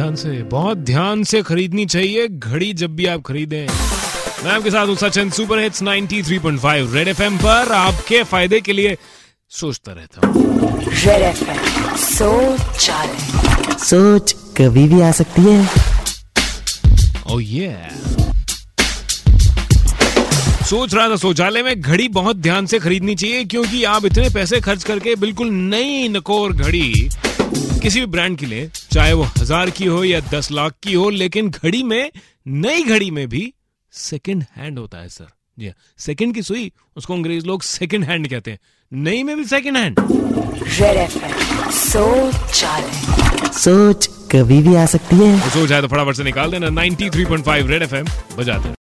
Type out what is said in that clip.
ध्यान से बहुत ध्यान से खरीदनी चाहिए। घड़ी जब भी आप खरीदें। मैं आपके साथ हूँ Sachin super hits 93.5 red FM पर आपके फ़ायदे के लिए सोचता रहता हूँ। रेड एफएम सोच सोच कभी भी आ सकती है। ओह ये सोच रहा था शौचालय में घड़ी बहुत ध्यान से खरीदनी चाहिए क्योंकि आप इतने पैसे खर्च करके बिल्कुल नई नकोर घड़ी किसी भी ब्रांड की ले चाहे वो हज़ार की हो या दस लाख की हो लेकिन घड़ी में नई घड़ी में भी सेकंड हैंड होता है सर जी हाँ. सेकंड की सुई उसको अंग्रेज़ लोग सेकंड हैंड कहते हैं. नई में भी सेकंड हैंड सोच सोच कभी भी आ सकती है। सोच है तो फटाफट से निकाल देना. 93.5 रेड एफएम बजाते हैं